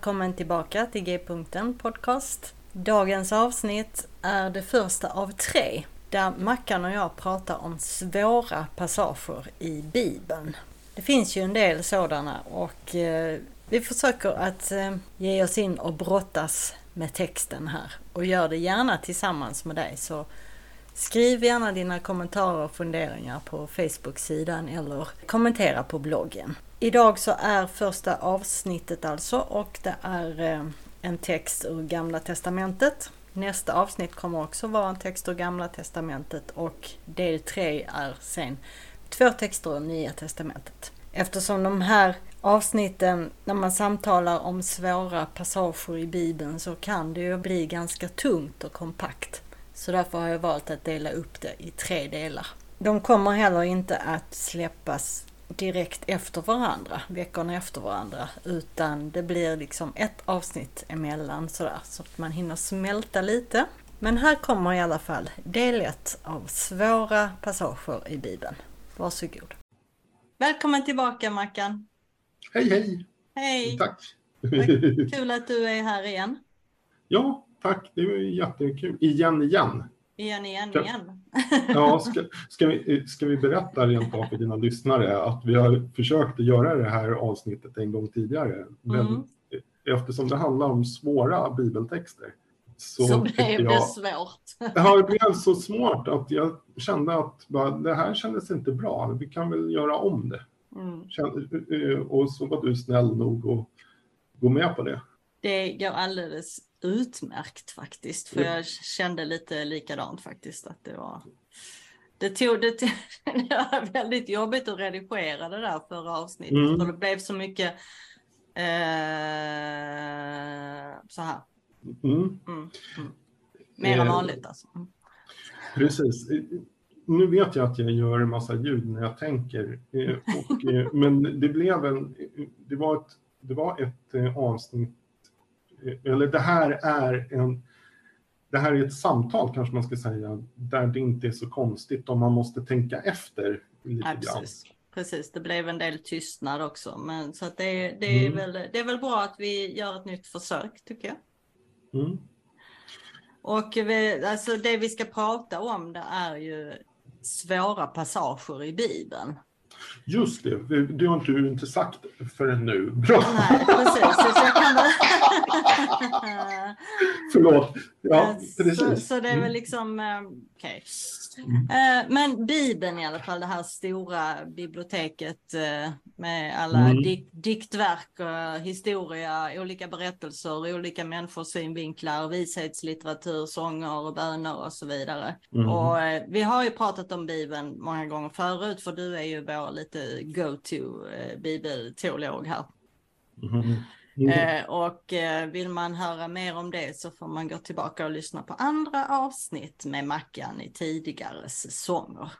Välkommen tillbaka till G-punkten podcast. Dagens avsnitt är det första av tre där Mackan och jag pratar om svåra passager i Bibeln. Det finns ju en del sådana och eh, vi försöker att eh, ge oss in och brottas med texten här och gör det gärna tillsammans med dig. Så skriv gärna dina kommentarer och funderingar på Facebook-sidan eller kommentera på bloggen. Idag så är första avsnittet alltså och det är eh, en text ur Gamla Testamentet. Nästa avsnitt kommer också vara en text ur Gamla Testamentet och del tre är sen två texter ur Nya Testamentet. Eftersom de här avsnitten, när man samtalar om svåra passager i Bibeln så kan det ju bli ganska tungt och kompakt. Så därför har jag valt att dela upp det i tre delar. De kommer heller inte att släppas direkt efter varandra, veckorna efter varandra, utan det blir liksom ett avsnitt emellan sådär så att man hinner smälta lite. Men här kommer i alla fall del ett av svåra passager i Bibeln. Varsågod. Välkommen tillbaka Mackan! Hej hej! Hej! Tack! Kul att du är här igen. Ja, tack. Det är jättekul. Igen, igen. Igen, igen, igen. Ja, ska, ska, vi, ska vi berätta rent av för dina lyssnare att vi har försökt att göra det här avsnittet en gång tidigare. Men mm. eftersom det handlar om svåra bibeltexter så, så blev jag, det svårt. Ja, det blev så svårt att jag kände att bara, det här kändes inte bra. Vi kan väl göra om det. Mm. Och så var du snäll nog att gå med på det. Det går alldeles utmärkt faktiskt. För jag kände lite likadant faktiskt. Att det var... Det, tog, det, tog, det var väldigt jobbigt att redigera det där förra avsnittet. Mm. För det blev så mycket eh, så här. Mm. Mm. mm. Mer än eh, vanligt alltså. Mm. Precis. Nu vet jag att jag gör en massa ljud när jag tänker. Eh, och, eh, men det blev en, det var ett, det var ett avsnitt eller det här är en det här är ett samtal kanske man ska säga, där det inte är så konstigt om man måste tänka efter lite ja, grann. Precis. det blev en del tystnad också. Men, så det, det, är mm. väl, det är väl bra att vi gör ett nytt försök tycker jag. Mm. Och vi, alltså det vi ska prata om det är ju svåra passager i Bibeln. Just det, det har du inte sagt förrän nu. Bra. Nej, precis. Så jag kan... Förlåt. Ja, precis. Så, så, det är väl liksom, eh, okej. Okay. Mm. Eh, men Bibeln i alla fall, det här stora biblioteket eh, med alla mm. dik diktverk, historia, olika berättelser, olika människors synvinklar, vishetslitteratur, sånger och böner och så vidare. Mm. Och vi har ju pratat om Bibeln många gånger förut, för du är ju vår lite go-to bibelteolog här. Mm. Mm. Eh, och eh, vill man höra mer om det så får man gå tillbaka och lyssna på andra avsnitt med Mackan i tidigare säsonger.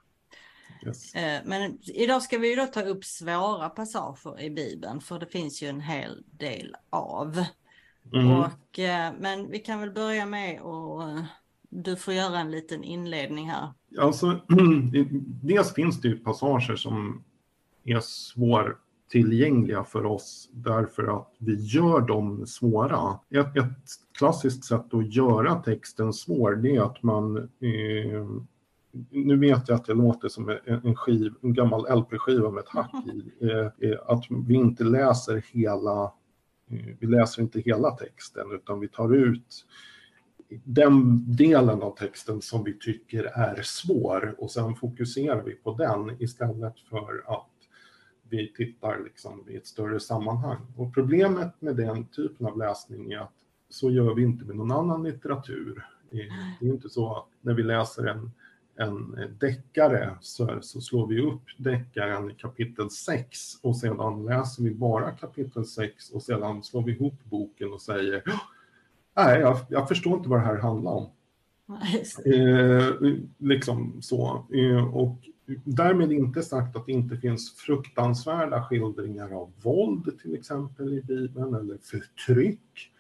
Yes. Eh, men idag ska vi då ta upp svåra passager i Bibeln, för det finns ju en hel del av. Mm. Och, men vi kan väl börja med och du får göra en liten inledning här. Alltså, dels finns det ju passager som är svårtillgängliga för oss därför att vi gör dem svåra. Ett, ett klassiskt sätt att göra texten svår det är att man eh, nu vet jag att det låter som en, en, skiv, en gammal LP-skiva med ett hack i, eh, eh, att vi inte läser hela, eh, vi läser inte hela texten utan vi tar ut den delen av texten som vi tycker är svår och sen fokuserar vi på den istället för att vi tittar liksom i ett större sammanhang. Och problemet med den typen av läsning är att så gör vi inte med någon annan litteratur. Det är inte så att när vi läser en, en deckare så, så slår vi upp deckaren i kapitel 6 och sedan läser vi bara kapitel 6 och sedan slår vi ihop boken och säger nej, jag, jag förstår inte vad det här handlar om. Eh, liksom så. Eh, och därmed inte sagt att det inte finns fruktansvärda skildringar av våld till exempel i Bibeln eller förtryck.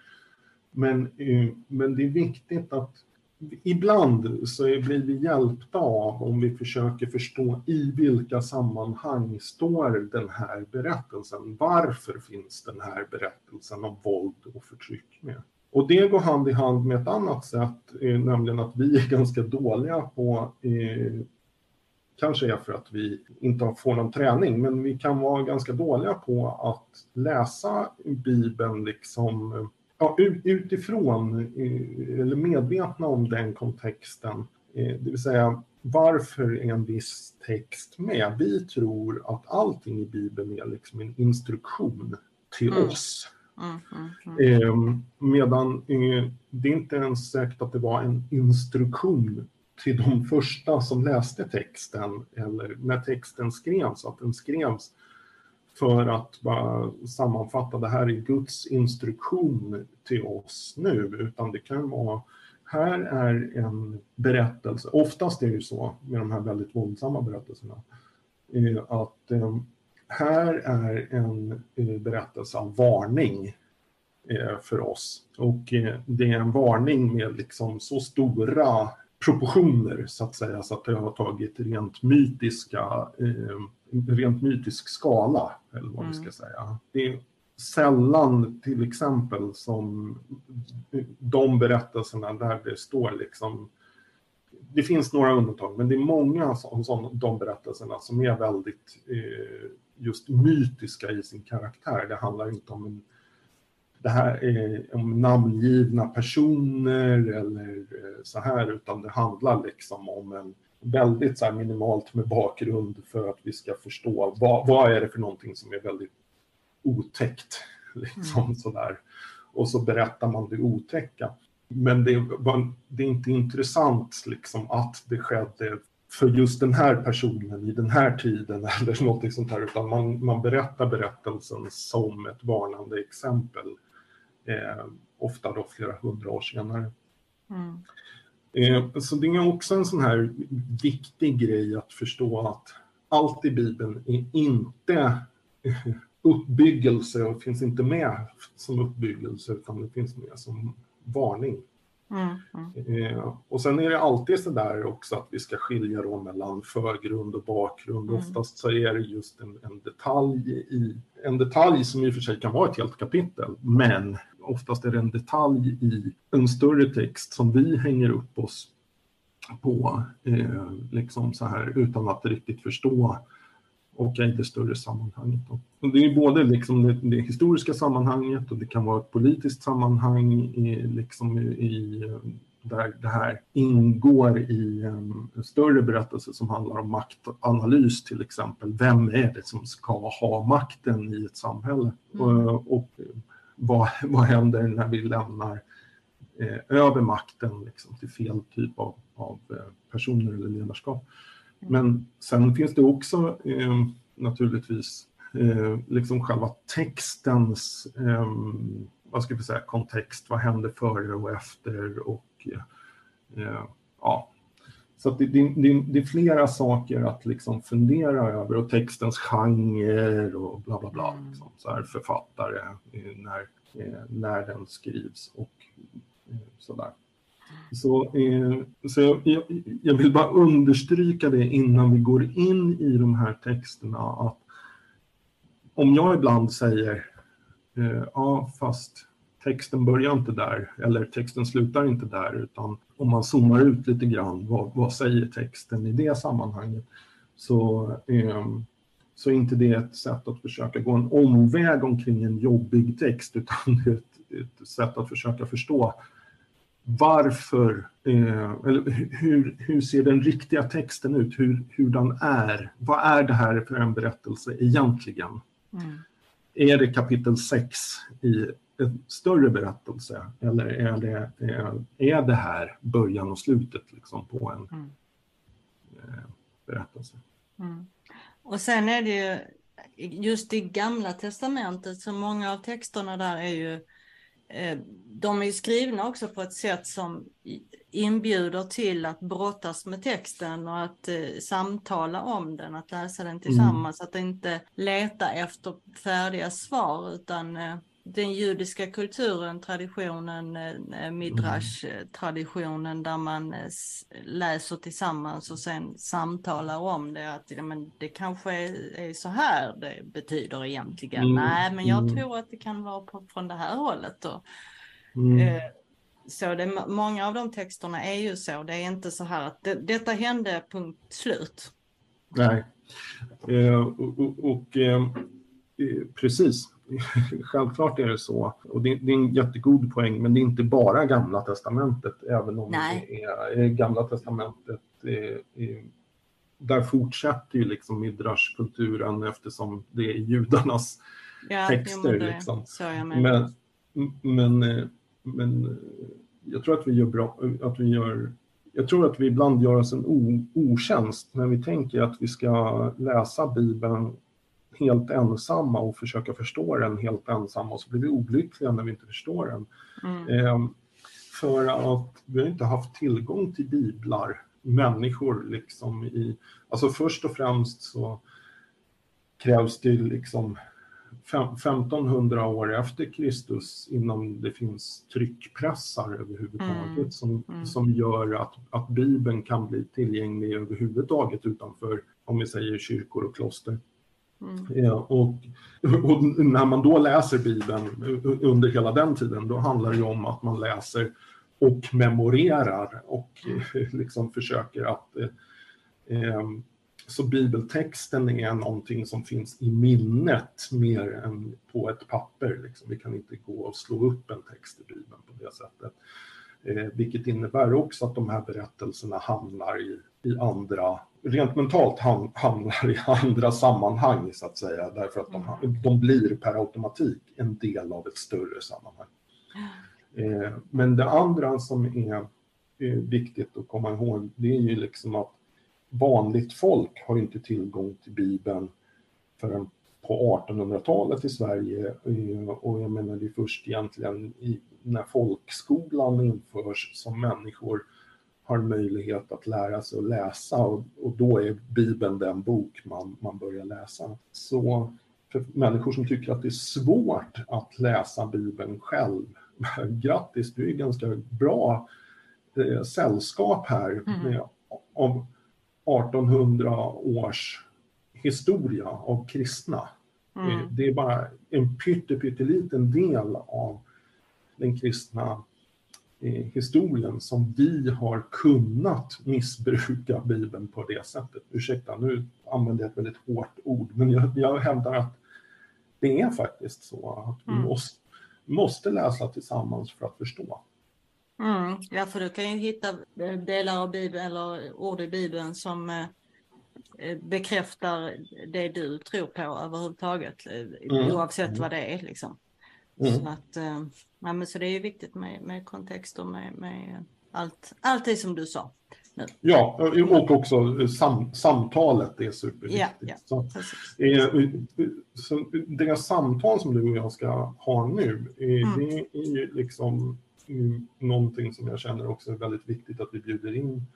Men, eh, men det är viktigt att ibland så blir vi hjälpta av om vi försöker förstå i vilka sammanhang står den här berättelsen. Varför finns den här berättelsen om våld och förtryck med? Och det går hand i hand med ett annat sätt, eh, nämligen att vi är ganska dåliga på eh, kanske är för att vi inte får någon träning, men vi kan vara ganska dåliga på att läsa Bibeln liksom ja, utifrån, eh, eller medvetna om den kontexten. Det vill säga, varför är en viss text med? Vi tror att allting i Bibeln är liksom en instruktion till mm. oss. Mm, mm, mm. Eh, medan det är inte ens säkert att det var en instruktion till de första som läste texten eller när texten skrevs, att den skrevs för att bara sammanfatta det här är Guds instruktion till oss nu, utan det kan vara här är en berättelse, oftast är det ju så med de här väldigt våldsamma berättelserna, eh, att eh, här är en eh, berättelse av varning för oss. Och det är en varning med liksom så stora proportioner så att säga, så att det har tagit rent mytiska, eh, rent mytisk skala, eller vad mm. vi ska säga. Det är sällan till exempel som de berättelserna där det står liksom det finns några undantag, men det är många av de berättelserna som är väldigt eh, just mytiska i sin karaktär. Det handlar inte om en det här är om namngivna personer eller eh, så här, utan det handlar liksom om en väldigt så minimalt med bakgrund för att vi ska förstå vad, vad är det för någonting som är väldigt otäckt. Liksom mm. sådär. Och så berättar man det otäcka. Men det, det är inte intressant liksom att det skedde för just den här personen i den här tiden eller någonting sånt här, utan man, man berättar berättelsen som ett varnande exempel eh, ofta då flera hundra år senare. Mm. Eh, så det är också en sån här viktig grej att förstå att allt i Bibeln är inte uppbyggelse och finns inte med som uppbyggelse utan det finns med som varning. Mm, mm. Eh, och sen är det alltid så där också att vi ska skilja då mellan förgrund och bakgrund. Mm. Oftast så är det just en, en, detalj i en detalj som i och för sig kan vara ett helt kapitel, men oftast är det en detalj i en större text som vi hänger upp oss på, eh, liksom så här utan att riktigt förstå och i det större sammanhanget. Och det är både liksom det, det, historiska sammanhanget och det kan vara ett politiskt sammanhang i, liksom i, där det här ingår i en större berättelse som handlar om maktanalys till exempel. Vem är det som ska ha makten i ett samhälle? Mm. Och, och vad, vad händer när vi lämnar eh, över makten liksom, till fel typ av, av eh, personer eller ledarskap? Men sen finns det också eh, naturligtvis eh, liksom själva textens eh, vad ska vi säga, kontext, vad händer före och efter och eh, ja. Så det, det, det, det, är flera saker att liksom fundera över och textens genre och bla bla bla. Mm. Liksom, så här, författare, eh, när, eh, när den skrivs och sådär. Så, eh, så jag, jag, vill bara understryka det innan vi går in i de här texterna att om jag ibland säger eh, ja fast texten börjar inte där eller texten slutar inte där utan om man zoomar ut lite grann, vad, vad säger texten i det sammanhanget? Så, eh, så är inte det ett sätt att försöka gå en omväg omkring en jobbig text utan det är ett, ett sätt att försöka förstå varför, eh, eller hur, hur ser den riktiga texten ut, hur, hur den är, vad är det här för en berättelse egentligen? Mm. Är det kapitel 6 i en större berättelse eller är det, är, är det här början och slutet liksom på en mm. eh, berättelse? Mm. Och sen är det ju just i gamla testamentet så många av texterna där är ju Eh, de är ju skrivna också på ett sätt som inbjuder till att brottas med texten och att eh, samtala om den, att läsa den tillsammans, mm. att inte leta efter färdiga svar utan eh, den judiska kulturen, traditionen, eh, midrash-traditionen där man eh, läser tillsammans och sen samtalar om det. Att men det kanske är, så här det betyder egentligen. Mm. Nej, men jag mm. tror att det kan vara på, från det här hållet. Och, mm. eh, så det, många av de texterna är ju så. Det är inte så här att det, detta hände, punkt slut. Nej, eh, och, och, och eh, precis. Självklart är det så. Och det, det, är en jättegod poäng, men det är inte bara Gamla Testamentet, även om Nej. det är Gamla Testamentet. Eh, eh, där fortsätter ju liksom Midrash-kulturen eftersom det är judarnas ja, texter. Det, liksom. men, men, eh, men jag tror att vi gör bra, att vi gör jag tror att vi ibland gör oss en otjänst när vi tänker att vi ska läsa Bibeln helt ensamma och försöka förstå den helt ensamma och så blir vi olyckliga när vi inte förstår den. Mm. Eh, för att vi har inte haft tillgång till biblar, människor liksom i, alltså först och främst så krävs det liksom 1500 år efter Kristus innan det finns tryckpressar överhuvudtaget mm. Som, mm. som gör att, att Bibeln kan bli tillgänglig överhuvudtaget utanför, om vi säger kyrkor och kloster. Mm. Ja, och, och, när man då läser Bibeln under hela den tiden, då handlar det om att man läser och memorerar och liksom försöker att... Eh, eh, så bibeltexten är någonting som finns i minnet mer än på ett papper. Liksom. Vi kan inte gå och slå upp en text i Bibeln på det sättet. Eh, vilket innebär också att de här berättelserna hamnar i, i andra rent mentalt hamnar i andra sammanhang så att säga därför att de, mm. de blir per automatik en del av ett större sammanhang. Eh, men det andra som är viktigt att komma ihåg det är ju liksom att vanligt folk har inte tillgång till Bibeln förrän på 1800-talet i Sverige eh, och jag menar det är först egentligen i, när folkskolan införs som människor har möjlighet att lära sig att läsa och, och då är Bibeln den bok man, man börjar läsa. Så för människor som tycker att det är svårt att läsa Bibeln själv, grattis, du är ganska bra eh, sällskap här mm. med, av 1800 års historia av kristna. Mm. Det är bara en pytteliten del av den kristna historien som vi har kunnat missbruka Bibeln på det sättet. Ursäkta, nu använder jag ett väldigt hårt ord, men jag, jag hävdar att det är faktiskt så att vi mm. måste, måste läsa tillsammans för att förstå. Mm. Ja, för du kan ju hitta delar av Bibeln eller ord i Bibeln som eh, eh bekräftar det du tror på överhuvudtaget, eh, mm. oavsett vad det är. Liksom. Mm. Så, att, eh, ja, men så det är viktigt med, med kontext och med, med allt, allt det som du sa. Nu. Ja, och också sam, samtalet är superviktigt. Ja, ja, så, eh, så det samtal som du och jag ska ha nu, eh, mm. det är ju liksom mm, någonting som jag känner också är väldigt viktigt att vi bjuder in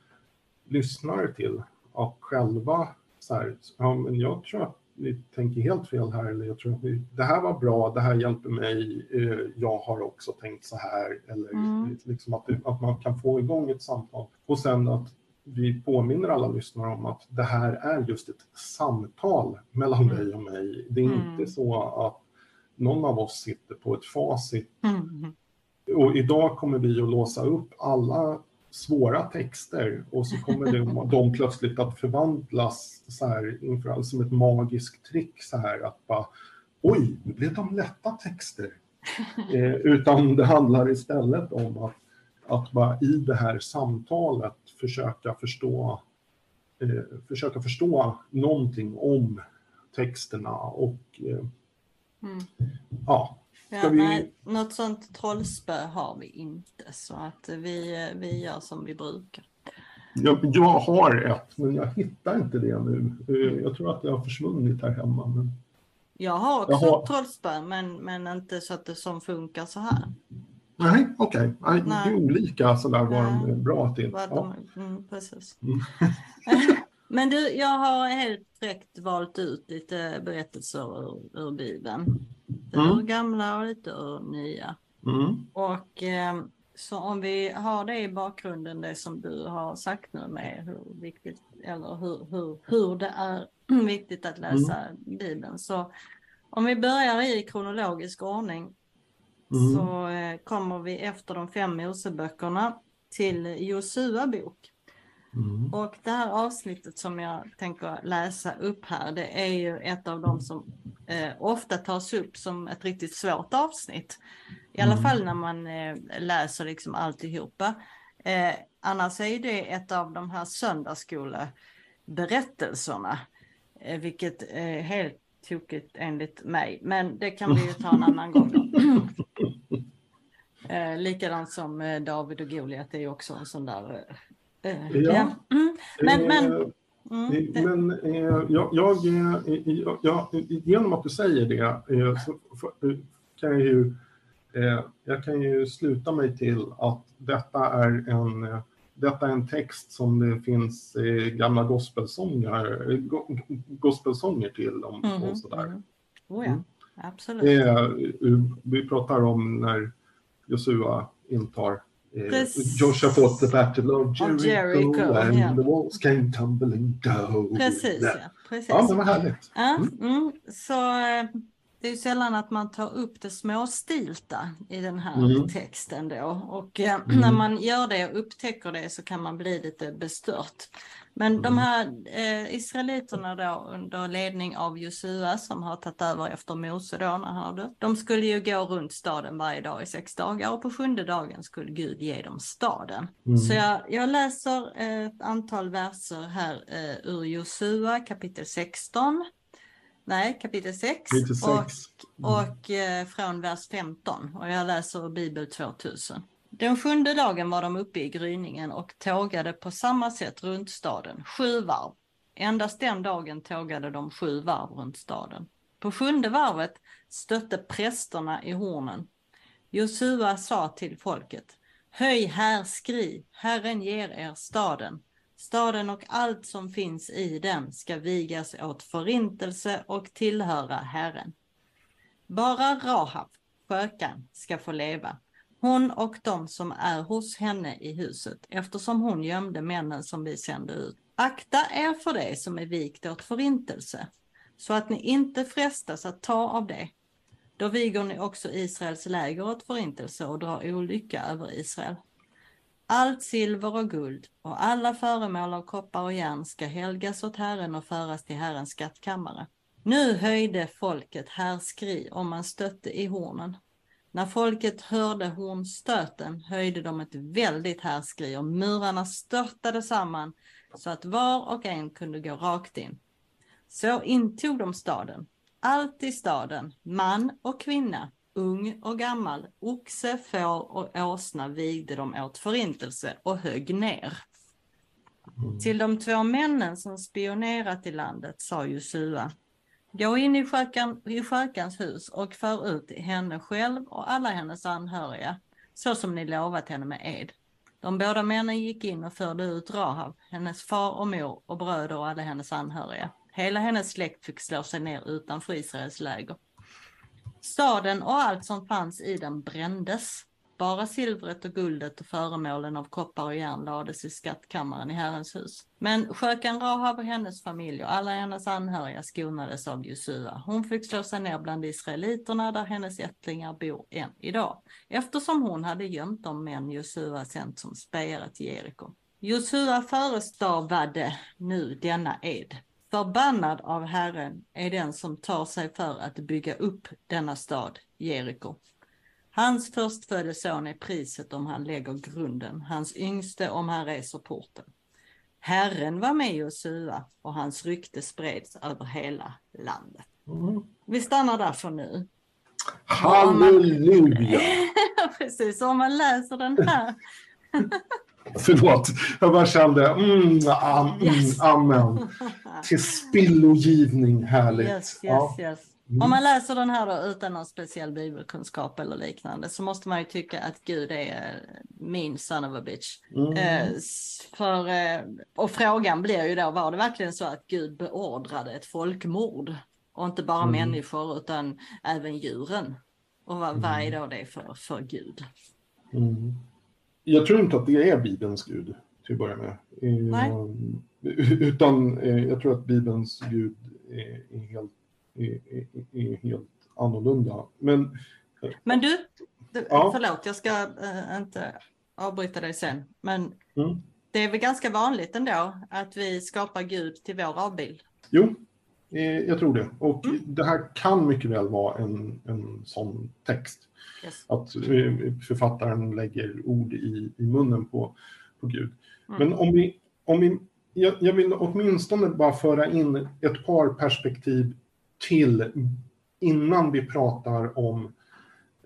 lyssnare till. Att själva så här, ja, men jag tror att ni tänker helt fel här, eller jag tror att ni, det här var bra, det här hjälper mig, eh, jag har också tänkt så här, eller mm. liksom att, det, att man kan få igång ett samtal. Och sen att vi påminner alla lyssnare om att det här är just ett samtal mellan mm. dig och mig. Det är mm. inte så att någon av oss sitter på ett facit. Mm. Och idag kommer vi att låsa upp alla svåra texter och så kommer de, de plötsligt att förvandlas så här inför som ett magiskt trick så här att bara oj, nu blev de lätta texter. Eh, utan det handlar istället om att, att bara i det här samtalet försöka förstå eh, försöka förstå någonting om texterna och eh, Mm. ja, Ja, vi- nej, något sånt trollspö har vi inte så att vi, vi gör som vi brukar. jag, jag har ett men jag hittar inte det nu. Eh, jag tror att det har försvunnit här hemma. Men... Jag har också Jag har- ett trollspö men, men inte så att det som funkar så här. Nej, okej. Nej, Det är olika sådär vad de är bra till. Vad Ja. de, mm, precis. Mm. Men du, jag har helt fräckt valt ut lite berättelser ur, ur Bibeln. Lite Mm. ur gamla och lite ur nya. Mm. Och eh, så om vi har det i bakgrunden, det som du har sagt nu med hur viktigt, eller hur, hur, hur det är viktigt att läsa Bibeln. Så om vi börjar i kronologisk ordning Mm. så eh, kommer vi efter de fem Moseböckerna till Josua bok. Mm. Och det här avsnittet som jag tänker läsa upp här, det är ju ett av de som eh, ofta tas upp som ett riktigt svårt avsnitt. I alla Mm. fall när man eh, läser liksom alltihopa. Eh, annars är det ett av de här söndagsskoleberättelserna, eh, vilket är helt tokigt enligt mig. Men det kan vi ju ta en annan gång. Då. Eh, likadant som eh, David och Goliat är ju också en sån där... Eh, Ja. Mm. Men, Eh, men, mm, det, Men eh, jag, jag, eh, jag, jag, genom att du säger det eh, så kan jag ju, eh, jag kan ju sluta mig till att detta är en, detta är en text som det finns gamla gospelsånger, go- gospelsånger till om, Mhm, och sådär. mhm. Oh, Mm. ja, absolut. Eh, vi pratar om när Josua intar eh, Precis. Joshua fought the battle of Jericho, Jericho, and ja. the walls came tumbling down. Precis, ja. Precis. Ja, men vad härligt. Mm. mm. Så eh, det är sällan att man tar upp det småstilta i den här Mm. texten då. Och eh, Mm. när man gör det och upptäcker det så kan man bli lite bestört. Men de Mm. här eh, israeliterna då under ledning av Josua som har tagit över efter Mose då när han har dött. De skulle ju gå runt staden varje dag i sex dagar och på sjunde dagen skulle Gud ge dem staden. Mm. Så jag, jag läser eh, ett antal verser här eh, ur Josua kapitel 16. Nej, kapitel 6. Lite Och. Mm. och eh, från vers 15. Och jag läser Bibel 2000. Den sjunde dagen var de uppe i gryningen och tågade på samma sätt runt staden, sju varv. Endast den dagen tågade de sju varv runt staden. På sjunde varvet stötte prästerna i hornen. Josua sa till folket, höj här skri, Herren ger er staden. Staden och allt som finns i den ska vigas åt förintelse och tillhöra Herren. Bara Rahab, skökan, ska få leva, hon och de som är hos henne i huset, eftersom hon gömde männen som vi sände ut. Akta er för det som är vikt åt förintelse, så att ni inte frestas att ta av det. Då viger ni också Israels läger åt förintelse och drar olycka över Israel. Allt silver och guld och alla föremål av koppar och järn ska helgas åt Herren och föras till Herrens skattkammare. Nu höjde folket härskri och man stötte i hornen. När folket hörde hornstöten höjde de ett väldigt härskri och murarna störtade samman så att var och en kunde gå rakt in. Så intog de staden. Allt i staden, man och kvinna, ung och gammal, oxe, får och åsna vigde de åt förintelse och högg ner. Mm. Till de två männen som spionerat i landet sa Josua, gå in i, skökan, i skökans hus och för ut henne själv och alla hennes anhöriga, så som ni lovat henne med ed. De båda männen gick in och förde ut Rahab, hennes far och mor och bröder och alla hennes anhöriga. Hela hennes släkt fick slå sig ner utanför Israels läger. Staden och allt som fanns i den brändes. Bara silvret och guldet och föremålen av koppar och järn lades i skattkammaren i Herrens hus. Men sköken Rahab och hennes familj och alla hennes anhöriga skonades av Josua. Hon fick slå sig ner bland israeliterna där hennes ättlingar bor än idag, eftersom hon hade gömt de män Josua sänt som spejare till Jeriko. Josua förestavade nu denna ed. Förbannad av Herren är den som tar sig för att bygga upp denna stad, Jeriko. Hans förstfödde son är priset om han lägger grunden, hans yngste om han reser porten. Herren var med Josua och hans rykte spreds över hela landet. Mm. Vi stannar där för nu. Halleluja! Precis, om man läser den här Förlåt, jag bara kände mm, am, mm, yes. amen. Till spillogivning, härligt. Yes, yes, ja. yes. Mm. Om man läser den här då utan någon speciell bibelkunskap eller liknande så måste man ju tycka att Gud är min son of a bitch. Mm. Eh, för, eh, och frågan blir ju då, var det verkligen så att Gud beordrade ett folkmord? Och inte bara mm. människor utan även djuren. Och vad, vad är mm. då det för, för Gud? Jag tror inte att det är Bibelns Gud till att börja med. Nej. Utan eh, jag tror att Bibelns Gud är, helt, är, är helt annorlunda. Men, men du, du ja. förlåt, jag ska äh, inte avbryta dig sen. Men mm. det är väl ganska vanligt ändå att vi skapar Gud till vår avbild? Jo, Eh, jag tror det. Och mm. det här kan mycket väl vara en, en sån text. Yes. Att eh, författaren lägger ord i, i munnen på, på Gud. Mm. Men om vi, om vi jag, jag vill åtminstone bara föra in ett par perspektiv till innan vi pratar om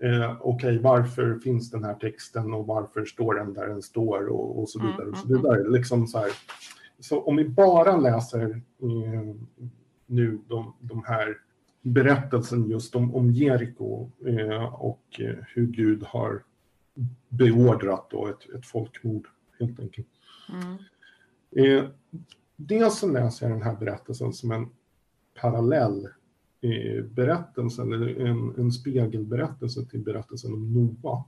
eh, okej, okay, varför finns den här texten och varför står den där den står och, och så mm, vidare. Och så mm, vidare. Mm. Liksom så, här. så om vi bara läser eh, nu de, de här berättelsen just om, om Jeriko eh, och eh, hur Gud har beordrat då ett, ett folkmord helt enkelt. Mm. Eh, dels så läser jag den här berättelsen som en parallell eh, berättelse, eller en, en spegelberättelse till berättelsen om Noa.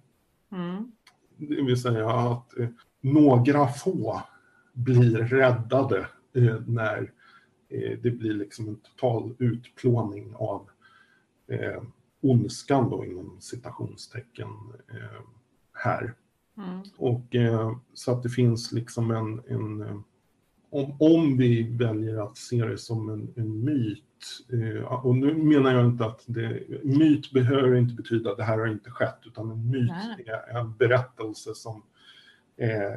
Mm. Det vill säga att eh, några få blir räddade eh, när det blir liksom en total utplåning av eh, ondskan då inom citationstecken eh, här. Mm. Och eh, så att det finns liksom en, en eh, om, om vi väljer att se det som en, en myt, eh, och nu menar jag inte att det, myt behöver inte betyda att det här har inte skett, utan en myt Nej. är en berättelse som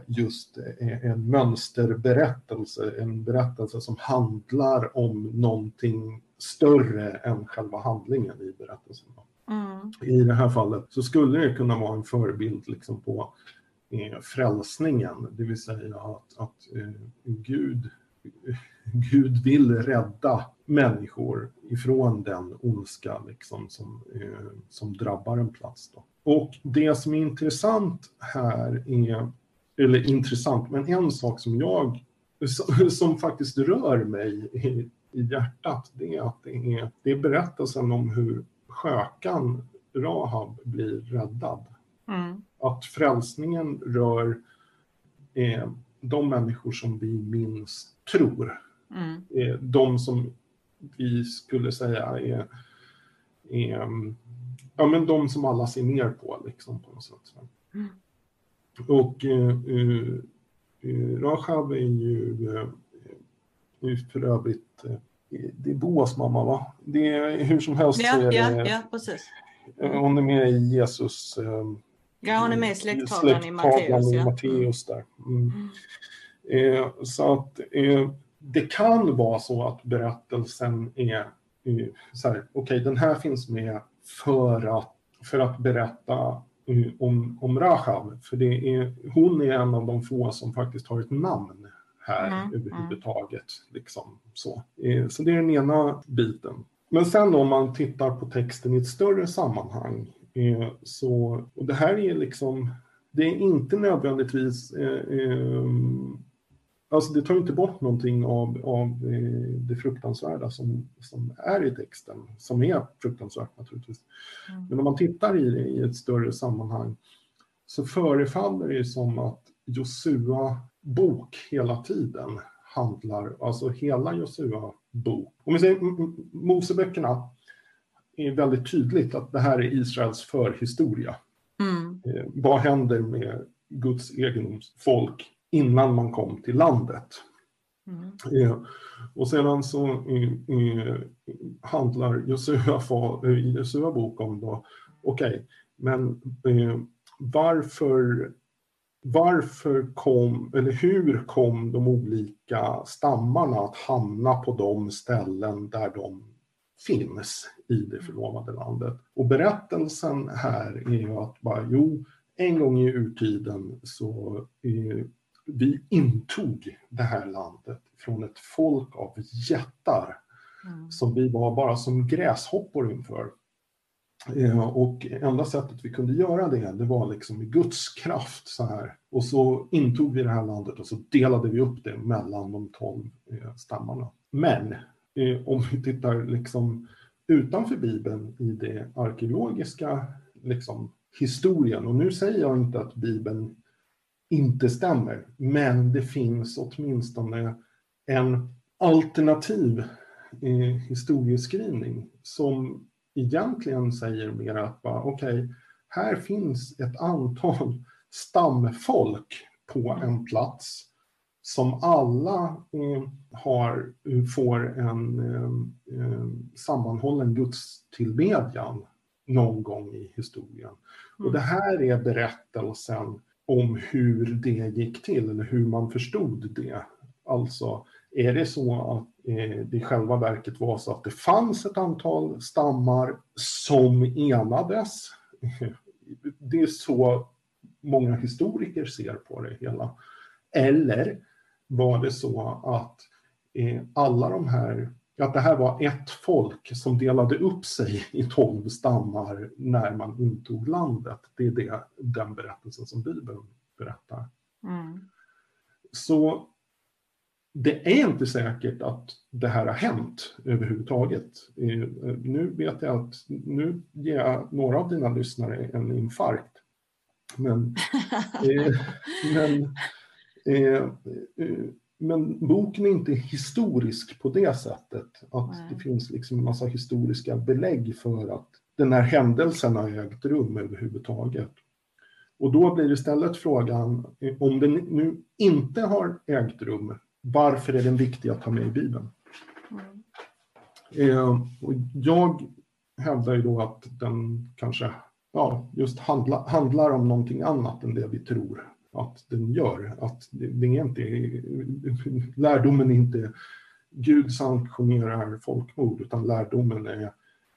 just en mönsterberättelse, en berättelse som handlar om någonting större än själva handlingen i berättelsen. Mm. I det här fallet så skulle det kunna vara en förebild liksom på eh, frälsningen, det vill säga att, att eh, Gud, Gud vill rädda människor ifrån den ondska liksom, som, eh, som drabbar en plats. Då. Och det som är intressant här är eller intressant, men en sak som jag, som faktiskt rör mig i, i hjärtat, det är att det är, det är berättelsen om hur skökan Rahab blir räddad. Mm. Att frälsningen rör eh, de människor som vi minst tror. Mm. Eh, de som vi skulle säga är, är ja, men de som alla ser ner på, liksom, på något sätt. Mm. Och eh, eh, eh Rajab är ju eh, för övrigt, eh, det är Boas mamma va? Det är hur som helst. Ja, ja, ja precis. Hon är med i Jesus Ja, hon är med i släkttagaren i Matteus. Ja. Matteus där. Mm. Mm. Eh, så att eh, det kan vara så att berättelsen är eh, så här, okej, okay, den här finns med för att, för att berätta om, om Rahab, för det är, hon är en av de få som faktiskt har ett namn här mm, överhuvudtaget. Mm. Liksom, så. Eh, så det är den ena biten. Men sen om man tittar på texten i ett större sammanhang, eh, så, och det här är liksom, det är inte nödvändigtvis eh, eh Alltså det tar inte bort någonting av, av eh, det fruktansvärda som, som är i texten, som är fruktansvärt naturligtvis. Mm. Men om man tittar i i ett större sammanhang så förefaller det som att Josua bok hela tiden handlar, alltså hela Josua bok. Om vi säger Moseböckerna är väldigt tydligt att det här är Israels förhistoria. Mm. Eh, vad händer med Guds egendomsfolk innan man kom till landet? Mm. Eh, och sedan så eh, eh handlar Josua, Josua bok om då, okej, okay, men eh, varför varför kom, eller hur kom de olika stammarna att hamna på de ställen där de finns i det förlovade landet? Och berättelsen här är ju att bara, jo, en gång i urtiden så eh, vi intog det här landet från ett folk av jättar mm. som vi var bara som gräshoppor inför. Eh, och enda sättet vi kunde göra det, det var liksom med Guds kraft så här. Och så intog vi det här landet och så delade vi upp det mellan de tolv eh, stammarna. Men eh, om vi tittar liksom utanför Bibeln i det arkeologiska liksom, historien, och nu säger jag inte att Bibeln inte stämmer, men det finns åtminstone en alternativ eh, historieskrivning som egentligen säger mer att okej, okay, här finns ett antal stamfolk på en plats som alla eh, har, får en eh, eh, sammanhållen gudstillbedjan någon gång i historien. Mm. Och det här är berättelsen om hur det gick till, eller hur man förstod det. Alltså, är det så att eh, det i själva verket var så att det fanns ett antal stammar som enades? Det är så många historiker ser på det hela. Eller var det så att eh, alla de här, att det här var ett folk som delade upp sig i tolv stammar när man intog landet. Det är det, den berättelsen som Bibeln berättar. Mm. Så det är inte säkert att det här har hänt överhuvudtaget. Eh, nu vet jag att nu ger jag några av dina lyssnare en infarkt. Men, eh, men, eh, men boken är inte historisk på det sättet. Att Nej. det finns liksom en massa historiska belägg för att den här händelsen har ägt rum överhuvudtaget. Och då blir istället frågan, om den nu inte har ägt rum, varför är den viktig att ta med i Bibeln? Mm. Eh, och jag hävdar ju då att den kanske ja, just handla, handlar om någonting annat än det vi tror att den gör. Att det, är inte, lärdomen är inte Gud sanktionerar folkmord, utan lärdomen är,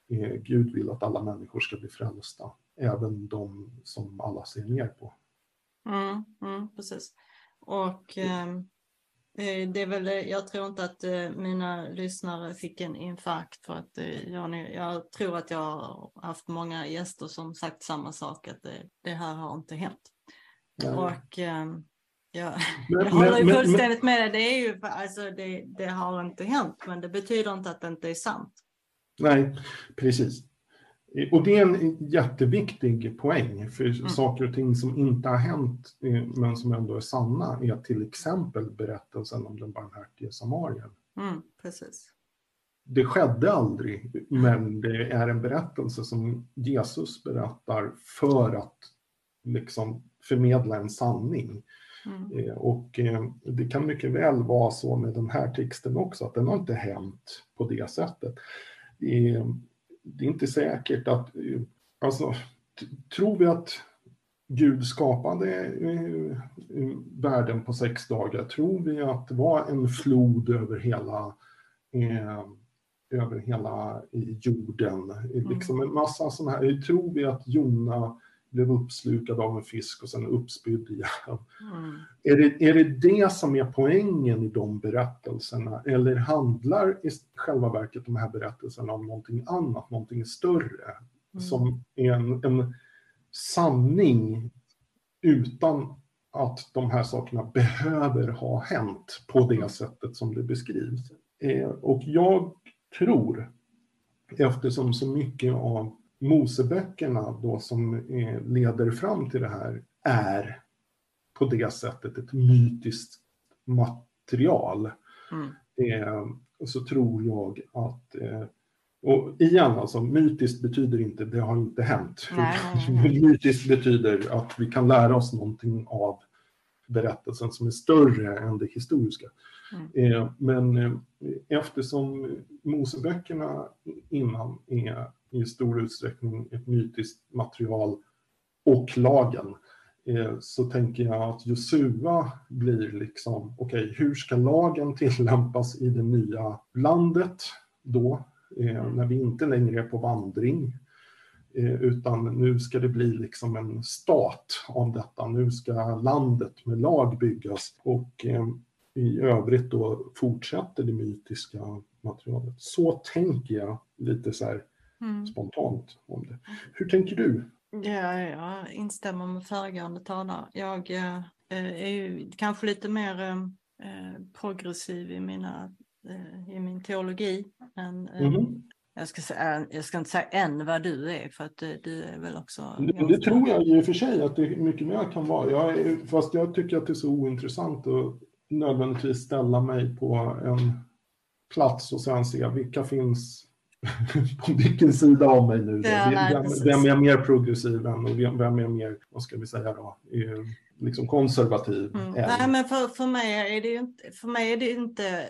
är Gud vill att alla människor ska bli frälsta, även de som alla ser ner på. Mm, mm, precis. Och ehm, eh, det är väl, jag tror inte att eh, mina lyssnare fick en infarkt för att eh, jag, jag tror att jag har haft många gäster som sagt samma sak, att eh, det här har inte hänt. Nej. Och ehm, jag, men, jag håller ju fullständigt med dig, det är ju, alltså det, det har inte hänt, men det betyder inte att det inte är sant. Nej, precis. Och det är en jätteviktig poäng, för mm. saker och ting som inte har hänt eh, men som ändå är sanna är till exempel berättelsen om den barmhärtige samarien. Mm, precis. Det skedde aldrig, men det är en berättelse som Jesus berättar för att liksom förmedla en sanning. Mm. Eh, och eh, det kan mycket väl vara så med den här texten också, att den har inte hänt på det sättet det är inte säkert att, alltså, tror vi att Gud skapade eh, världen på sex dagar? Tror vi att det var en flod över hela, eh, över hela jorden? Mm. Liksom en massa sådana här, tror vi att Jona blev uppslukad av en fisk och sen uppspydd igen. Mm. Är, det, är det det som är poängen i de berättelserna eller handlar i själva verket de här berättelserna om någonting annat, någonting större mm. som är en, en sanning utan att de här sakerna behöver ha hänt på det mm. sättet som det beskrivs. Eh, och jag tror, eftersom så mycket av Moseböckerna då som eh, leder fram till det här är på det sättet ett mytiskt material. Mm. Eh, så tror jag att eh, och igen, alltså, mytiskt betyder inte det har inte hänt. Nej. mytiskt betyder att vi kan lära oss någonting av berättelsen som är större än det historiska. Mm. Eh, men eh, eftersom Moseböckerna innan är i stor utsträckning ett mytiskt material och lagen eh, så tänker jag att Josua blir liksom, okej, okay, hur ska lagen tillämpas i det nya landet då, eh, när vi inte längre är på vandring? Eh, utan nu ska det bli liksom en stat av detta. Nu ska landet med lag byggas och i övrigt då fortsätter det mytiska materialet. Så tänker jag lite så här mm. spontant om det. Hur tänker du? Ja, jag instämmer med föregående talare. Jag eh, är ju kanske lite mer eh, progressiv i, mina, eh, i min teologi än, mm. Jag ska, säga, jag ska inte säga än vad du är, för att du är väl också... Det, det tror jag i och för sig att det mycket mer kan vara. Jag är, fast jag tycker att det är så ointressant att nödvändigtvis ställa mig på en plats och sen se vilka finns på vilken sida av mig nu. Ja, vem, vem, är mer progressiv än och vem, vem är mer, vad ska vi säga då, liksom konservativ? Mm. Nej, men för, för, mig är det inte, för mig är det inte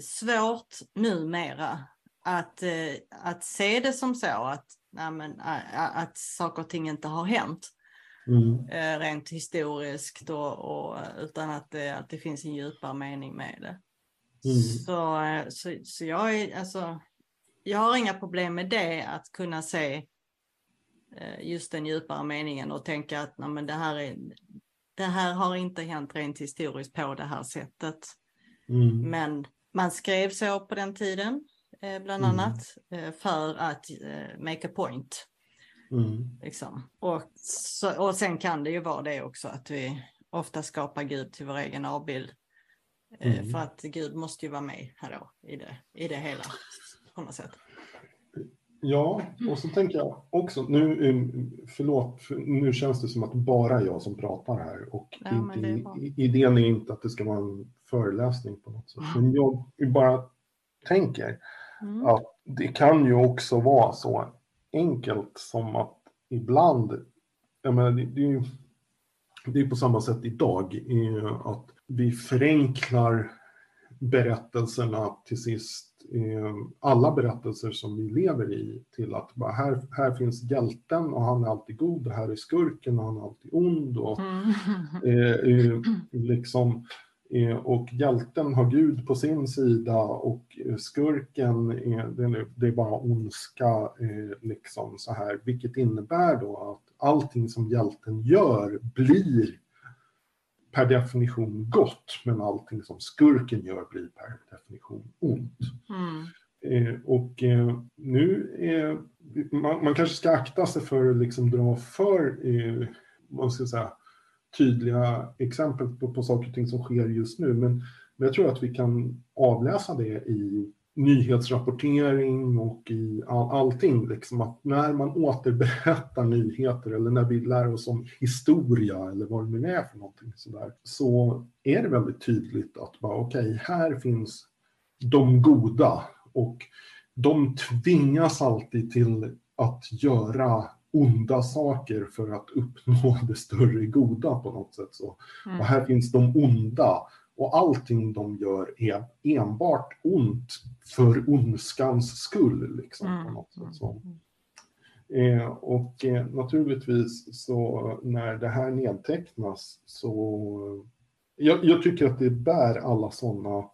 svårt numera att, eh, att se det som så att, nej, men, att saker och ting inte har hänt. Mm. Eh, rent historiskt och, och, utan att det, att det finns en djupare mening med det. Mm. Så, eh, så, så jag, är, alltså, jag har inga problem med det, att kunna se eh, just den djupare meningen och tänka att nej, men det, här är, det här har inte hänt rent historiskt på det här sättet. Mm. Men man skrev så på den tiden, bland mm. annat, för att make a point. Mm. Liksom. Och, så, och sen kan det ju vara det också att vi ofta skapar Gud till vår egen avbild. Eh, mm. För att Gud måste ju vara med här då, i det, i det hela på något sätt. Ja, och så tänker jag också, nu, eh, förlåt, nu känns det som att bara jag som pratar här och ja, inte, idén är inte att det ska vara en föreläsning på något sätt. Men jag bara tänker mm. att det kan ju också vara så enkelt som att ibland, jag menar, det, det, är ju det är på samma sätt idag, att vi förenklar berättelserna till sist, alla berättelser som vi lever i, till att bara här, här finns hjälten och han är alltid god, och här är skurken och han är alltid ond. Och, mm. eh, liksom, Eh, och hjälten har Gud på sin sida och skurken, är, det är bara ondska, eh, liksom så här. Vilket innebär då att allting som hjälten gör blir per definition gott, men allting som skurken gör blir per definition ont. Mm. Eh, och eh, nu, är, man, man, kanske ska akta sig för att liksom dra för, eh, vad ska säga, tydliga exempel på, på saker och ting som sker just nu. Men, men jag tror att vi kan avläsa det i nyhetsrapportering och i all, allting. Liksom att när man återberättar nyheter eller när vi lär oss om historia eller vad det nu är för någonting sådär, så är det väldigt tydligt att bara okej, okay, här finns de goda och de tvingas alltid till att göra onda saker för att uppnå det större goda på något sätt. Så. Mm. Och här finns de onda och allting de gör är enbart ont för ondskans skull. Liksom, mm. något sätt. Så. Eh, och eh, naturligtvis så när det här nedtecknas så jag, jag tycker att det bär alla sådana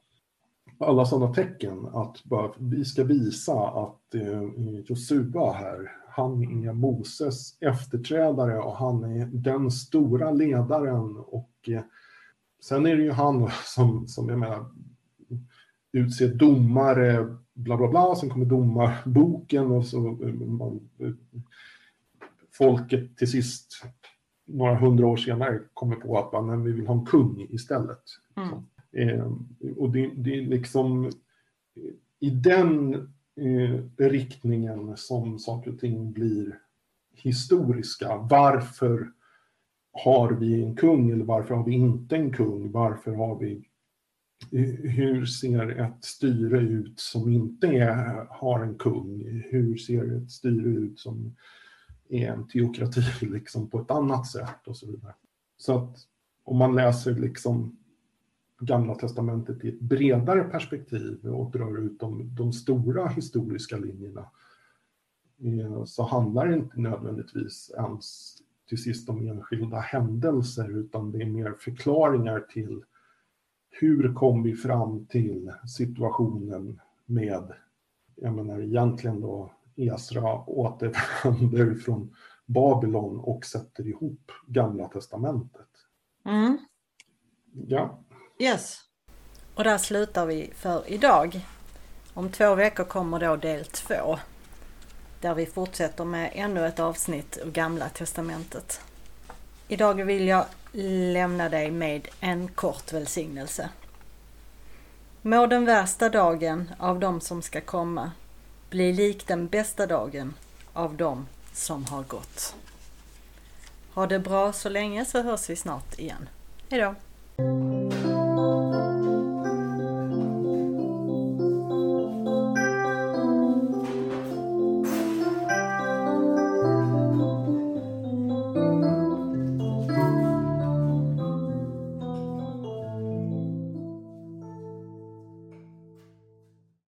alla sådana tecken att bara, vi ska visa att eh, Josua här han är Moses efterträdare och han är den stora ledaren och eh, sen är det ju han som, som jag menar, utser domare, bla bla bla, sen kommer domarboken och så man, folket till sist några hundra år senare kommer på att man, vi vill ha en kung istället. Mm. Eh, och det, det är liksom i den eh, riktningen som saker och ting blir historiska. Varför har vi en kung eller varför har vi inte en kung? Varför har vi hur ser ett styre ut som inte är, har en kung? Hur ser ett styre ut som är en teokrati liksom på ett annat sätt och så vidare. Så att om man läser liksom Gamla Testamentet i ett bredare perspektiv och drar ut de, de stora historiska linjerna eh, så handlar det inte nödvändigtvis ens till sist om enskilda händelser utan det är mer förklaringar till hur kom vi fram till situationen med, jag menar egentligen då Esra återvänder från Babylon och sätter ihop Gamla Testamentet. Mm. Ja. Yes. Och där slutar vi för idag. Om två veckor kommer då del två. Där vi fortsätter med ännu ett avsnitt ur Gamla Testamentet. Idag vill jag lämna dig med en kort välsignelse. Må den värsta dagen av dem som ska komma bli lik den bästa dagen av dem som har gått. Ha det bra så länge så hörs vi snart igen. Hejdå!